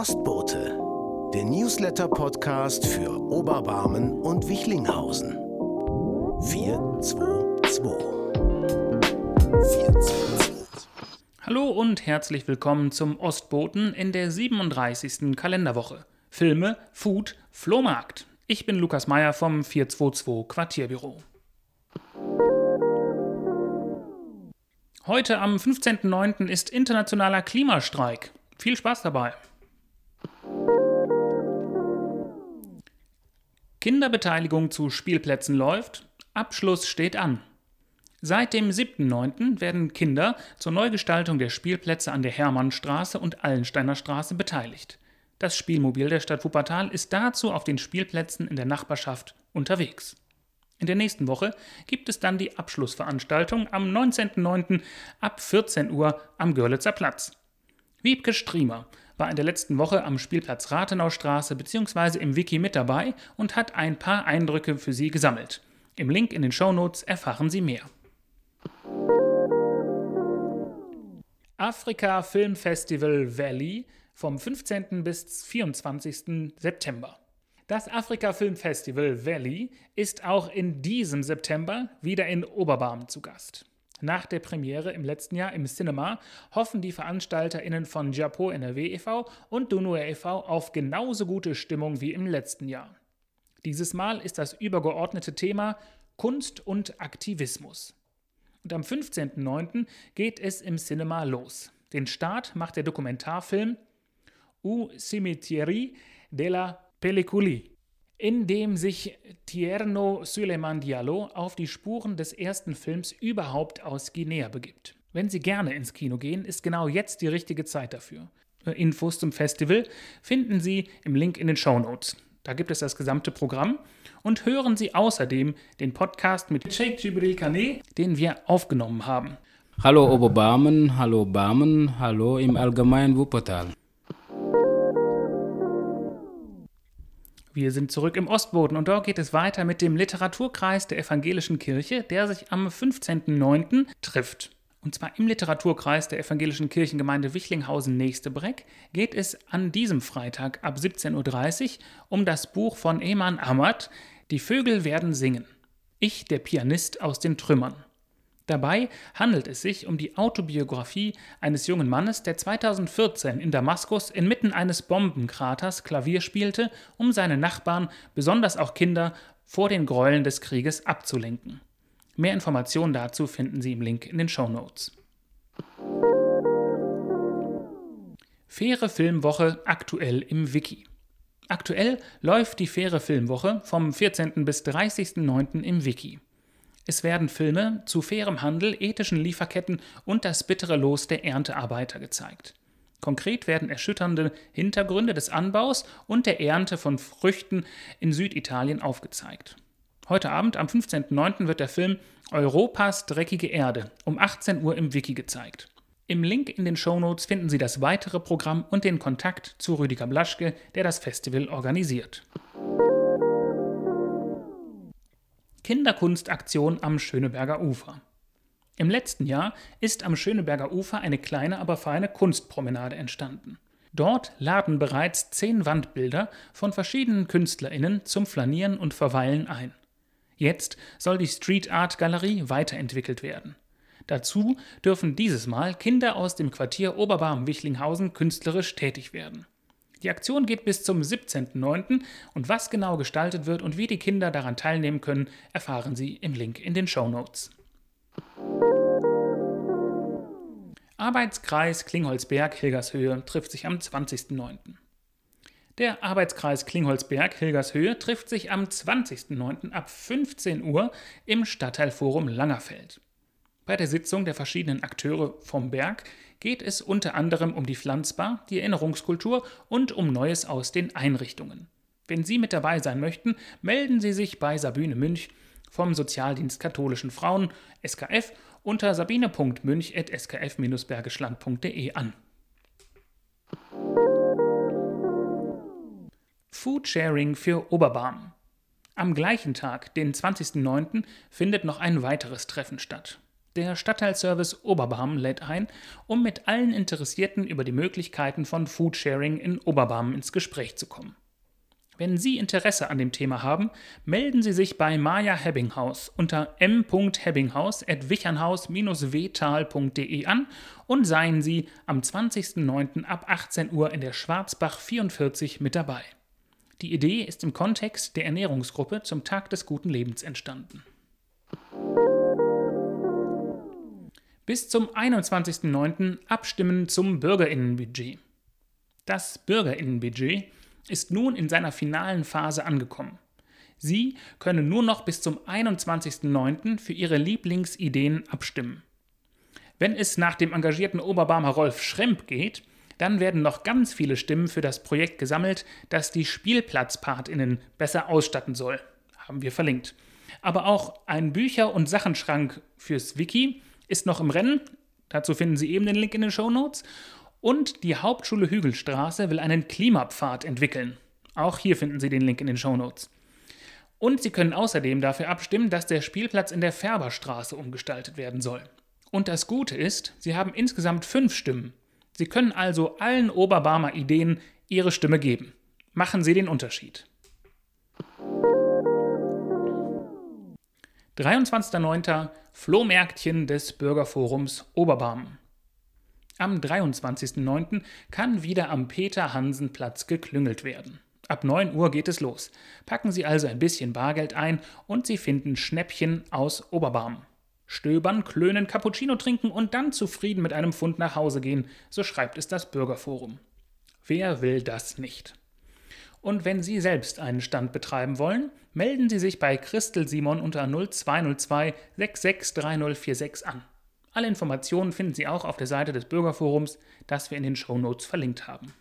Ostbote, der Newsletter-Podcast für Oberbarmen und Wichlinghausen. 422. 422. Hallo und herzlich willkommen zum Ostboten in der 37. Kalenderwoche. Filme, Food, Flohmarkt. Ich bin Lukas Meyer vom 422 Quartierbüro. Heute am 15.09. ist internationaler Klimastreik. Viel Spaß dabei. Kinderbeteiligung zu Spielplätzen läuft, Abschluss steht an. Seit dem 7.9. werden Kinder zur Neugestaltung der Spielplätze an der Hermannstraße und Allensteiner Straße beteiligt. Das Spielmobil der Stadt Wuppertal ist dazu auf den Spielplätzen in der Nachbarschaft unterwegs. In der nächsten Woche gibt es dann die Abschlussveranstaltung am 19.09. ab 14 Uhr am Görlitzer Platz. Wiebke Striemer war in der letzten Woche am Spielplatz Rathenaustraße bzw. im Wiki mit dabei und hat ein paar Eindrücke für Sie gesammelt. Im Link in den Shownotes erfahren Sie mehr. Afrika Film Festival Valley vom 15. bis 24. September. Das Afrika Film Festival Valley ist auch in diesem September wieder in Oberbarm zu Gast. Nach der Premiere im letzten Jahr im Cinema hoffen die VeranstalterInnen von Japo NRW e.V. und Dunue e.V. auf genauso gute Stimmung wie im letzten Jahr. Dieses Mal ist das übergeordnete Thema Kunst und Aktivismus. Und am 15.09. geht es im Cinema los. Den Start macht der Dokumentarfilm U Cimetieri della Pelliculi, in dem sich Tierno Suleiman Diallo auf die Spuren des ersten Films überhaupt aus Guinea begibt. Wenn Sie gerne ins Kino gehen, ist genau jetzt die richtige Zeit dafür. Infos zum Festival finden Sie im Link in den Show Notes. Da gibt es das gesamte Programm und hören Sie außerdem den Podcast mit Sheikh Jibril Kane, den wir aufgenommen haben. Hallo Oberbarmen, hallo Barmen, hallo im allgemeinen Wuppertal. Wir sind zurück im Ostboden und dort geht es weiter mit dem Literaturkreis der Evangelischen Kirche, der sich am 15.09. trifft. Und zwar im Literaturkreis der Evangelischen Kirchengemeinde Wichlinghausen-Nächstebreck geht es an diesem Freitag ab 17.30 Uhr um das Buch von Eman Ahmad Die Vögel werden singen. Ich, der Pianist aus den Trümmern. Dabei handelt es sich um die Autobiografie eines jungen Mannes, der 2014 in Damaskus inmitten eines Bombenkraters Klavier spielte, um seine Nachbarn, besonders auch Kinder, vor den Gräueln des Krieges abzulenken. Mehr Informationen dazu finden Sie im Link in den Show Notes. Faire Filmwoche aktuell im Wiki. Aktuell läuft die Faire Filmwoche vom 14. bis 30.09. im Wiki. Es werden Filme zu fairem Handel, ethischen Lieferketten und das bittere Los der Erntearbeiter gezeigt. Konkret werden erschütternde Hintergründe des Anbaus und der Ernte von Früchten in Süditalien aufgezeigt. Heute Abend am 15.09. wird der Film Europas dreckige Erde um 18 Uhr im Wiki gezeigt. Im Link in den Shownotes finden Sie das weitere Programm und den Kontakt zu Rüdiger Blaschke, der das Festival organisiert. Kinderkunstaktion am Schöneberger Ufer. Im letzten Jahr ist am Schöneberger Ufer eine kleine, aber feine Kunstpromenade entstanden. Dort laden bereits zehn Wandbilder von verschiedenen KünstlerInnen zum Flanieren und Verweilen ein. Jetzt soll die Street Art Galerie weiterentwickelt werden. Dazu dürfen dieses Mal Kinder aus dem Quartier Oberbarm-Wichlinghausen künstlerisch tätig werden. Die Aktion geht bis zum 17.09. und was genau gestaltet wird und wie die Kinder daran teilnehmen können, erfahren Sie im Link in den Show Notes. Arbeitskreis Klingholzberg-Hilgershöhe trifft sich am 20.09. Der Arbeitskreis Klingholzberg-Hilgershöhe trifft sich am 20.09. ab 15 Uhr im Stadtteilforum Langerfeld. Bei der Sitzung der verschiedenen Akteure vom Berg geht es unter anderem um die Pflanzbar, die Erinnerungskultur und um Neues aus den Einrichtungen. Wenn Sie mit dabei sein möchten, melden Sie sich bei Sabine Münch vom Sozialdienst katholischen Frauen SKF unter sabine.münch.skf-bergischland.de an. Foodsharing für Oberbarm. Am gleichen Tag, den 20.09., findet noch ein weiteres Treffen statt. Der Stadtteilservice Oberbarmen lädt ein, um mit allen Interessierten über die Möglichkeiten von Foodsharing in Oberbarmen ins Gespräch zu kommen. Wenn Sie Interesse an dem Thema haben, melden Sie sich bei Maja Hebbinghaus unter m.hebbinghaus.wichernhaus-wtal.de an und seien Sie am 20.09. ab 18 Uhr in der Schwarzbach 44 mit dabei. Die Idee ist im Kontext der Ernährungsgruppe zum Tag des guten Lebens entstanden. Bis zum 21.09. abstimmen zum Bürgerinnenbudget. Das Bürgerinnenbudget ist nun in seiner finalen Phase angekommen. Sie können nur noch bis zum 21.09. für Ihre Lieblingsideen abstimmen. Wenn es nach dem engagierten Oberbarmer Rolf Schremp geht, dann werden noch ganz viele Stimmen für das Projekt gesammelt, das die SpielplatzpartInnen besser ausstatten soll. Haben wir verlinkt. Aber auch ein Bücher- und Sachenschrank fürs Wiki ist noch im Rennen. Dazu finden Sie eben den Link in den Show Notes. Und die Hauptschule Hügelstraße will einen Klimapfad entwickeln. Auch hier finden Sie den Link in den Shownotes. Und Sie können außerdem dafür abstimmen, dass der Spielplatz in der Färberstraße umgestaltet werden soll. Und das Gute ist, Sie haben insgesamt fünf Stimmen. Sie können also allen Oberbarmer Ideen Ihre Stimme geben. Machen Sie den Unterschied. 23.09. Flohmärktchen des Bürgerforums Oberbarmen. Am 23.09. kann wieder am Peter-Hansen-Platz geklüngelt werden. Ab 9 Uhr geht es los. Packen Sie also ein bisschen Bargeld ein und Sie finden Schnäppchen aus Oberbarm. Stöbern, klönen, Cappuccino trinken und dann zufrieden mit einem Pfund nach Hause gehen, so schreibt es das Bürgerforum. Wer will das nicht? Und wenn Sie selbst einen Stand betreiben wollen, melden Sie sich bei Christel Simon unter 0202 663046 an. Alle Informationen finden Sie auch auf der Seite des Bürgerforums, das wir in den Show Notes verlinkt haben.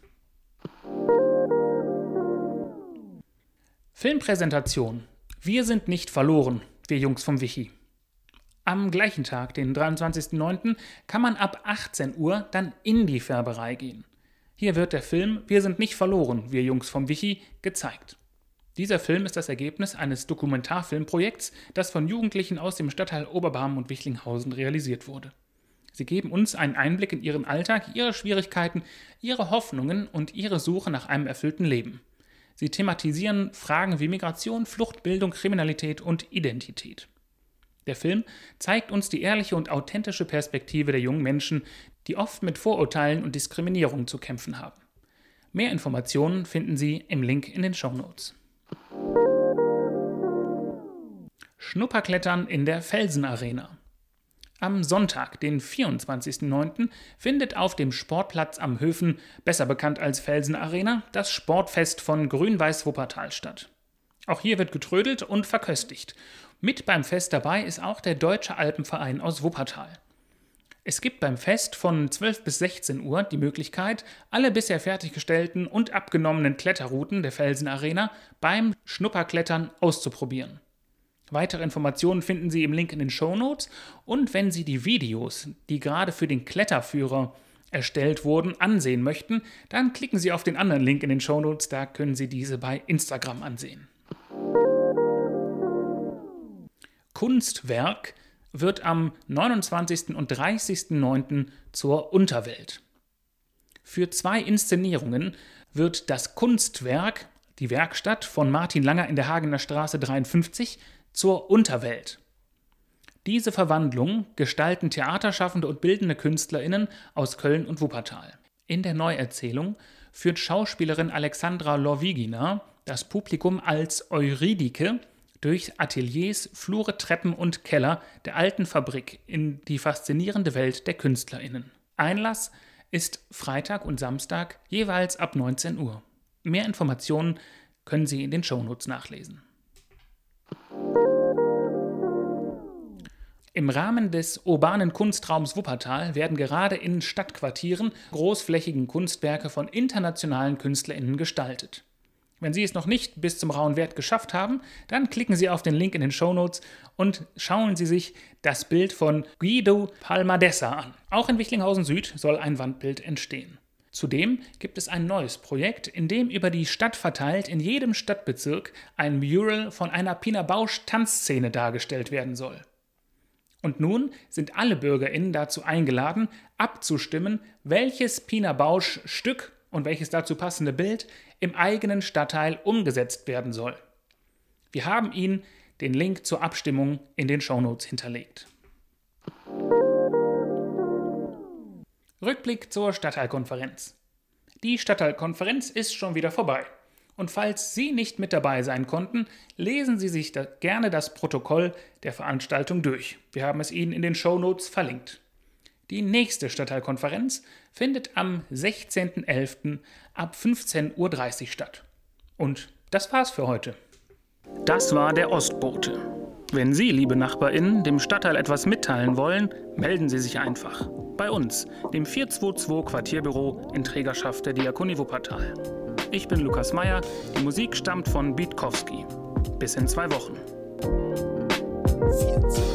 Filmpräsentation. Wir sind nicht verloren, wir Jungs vom Wichi. Am gleichen Tag, den 23.09., kann man ab 18 Uhr dann in die Färberei gehen. Hier wird der Film Wir sind nicht verloren, wir Jungs vom Wichi gezeigt. Dieser Film ist das Ergebnis eines Dokumentarfilmprojekts, das von Jugendlichen aus dem Stadtteil Oberbarm und Wichlinghausen realisiert wurde. Sie geben uns einen Einblick in ihren Alltag, ihre Schwierigkeiten, ihre Hoffnungen und ihre Suche nach einem erfüllten Leben. Sie thematisieren Fragen wie Migration, Flucht, Bildung, Kriminalität und Identität. Der Film zeigt uns die ehrliche und authentische Perspektive der jungen Menschen, die oft mit Vorurteilen und Diskriminierung zu kämpfen haben. Mehr Informationen finden Sie im Link in den Show Notes. Schnupperklettern in der Felsenarena. Am Sonntag, den 24.09., findet auf dem Sportplatz am Höfen, besser bekannt als Felsenarena, das Sportfest von Grün-Weiß Wuppertal statt. Auch hier wird getrödelt und verköstigt. Mit beim Fest dabei ist auch der Deutsche Alpenverein aus Wuppertal. Es gibt beim Fest von 12 bis 16 Uhr die Möglichkeit, alle bisher fertiggestellten und abgenommenen Kletterrouten der Felsenarena beim Schnupperklettern auszuprobieren. Weitere Informationen finden Sie im Link in den Show Notes und wenn Sie die Videos, die gerade für den Kletterführer erstellt wurden, ansehen möchten, dann klicken Sie auf den anderen Link in den Show Notes, da können Sie diese bei Instagram ansehen. Kunstwerk wird am 29. und 30.09. zur Unterwelt. Für zwei Inszenierungen wird das Kunstwerk, die Werkstatt von Martin Langer in der Hagener Straße 53, zur Unterwelt. Diese Verwandlung gestalten Theaterschaffende und bildende KünstlerInnen aus Köln und Wuppertal. In der Neuerzählung führt Schauspielerin Alexandra Lorwigina das Publikum als Eurydike durch Ateliers, Flure, Treppen und Keller der alten Fabrik in die faszinierende Welt der KünstlerInnen. Einlass ist Freitag und Samstag jeweils ab 19 Uhr. Mehr Informationen können Sie in den Shownotes nachlesen. Im Rahmen des urbanen Kunstraums Wuppertal werden gerade in Stadtquartieren großflächigen Kunstwerke von internationalen KünstlerInnen gestaltet. Wenn Sie es noch nicht bis zum rauen Wert geschafft haben, dann klicken Sie auf den Link in den Show Notes und schauen Sie sich das Bild von Guido Palmadessa an. Auch in Wichlinghausen Süd soll ein Wandbild entstehen. Zudem gibt es ein neues Projekt, in dem über die Stadt verteilt in jedem Stadtbezirk ein Mural von einer Pina Bausch Tanzszene dargestellt werden soll. Und nun sind alle BürgerInnen dazu eingeladen, abzustimmen, welches Pina Bausch Stück und welches dazu passende Bild im eigenen Stadtteil umgesetzt werden soll. Wir haben Ihnen den Link zur Abstimmung in den Shownotes hinterlegt. Rückblick zur Stadtteilkonferenz. Die Stadtteilkonferenz ist schon wieder vorbei. Und falls Sie nicht mit dabei sein konnten, lesen Sie sich da gerne das Protokoll der Veranstaltung durch. Wir haben es Ihnen in den Shownotes verlinkt. Die nächste Stadtteilkonferenz findet am 16.11. ab 15.30 Uhr statt. Und das war's für heute. Das war der Ostbote. Wenn Sie, liebe NachbarInnen, dem Stadtteil etwas mitteilen wollen, melden Sie sich einfach. Bei uns, dem 422 Quartierbüro in Trägerschaft der Diakonie Wuppertal. Ich bin Lukas Meyer, die Musik stammt von Bietkowski. Bis in zwei Wochen. 14.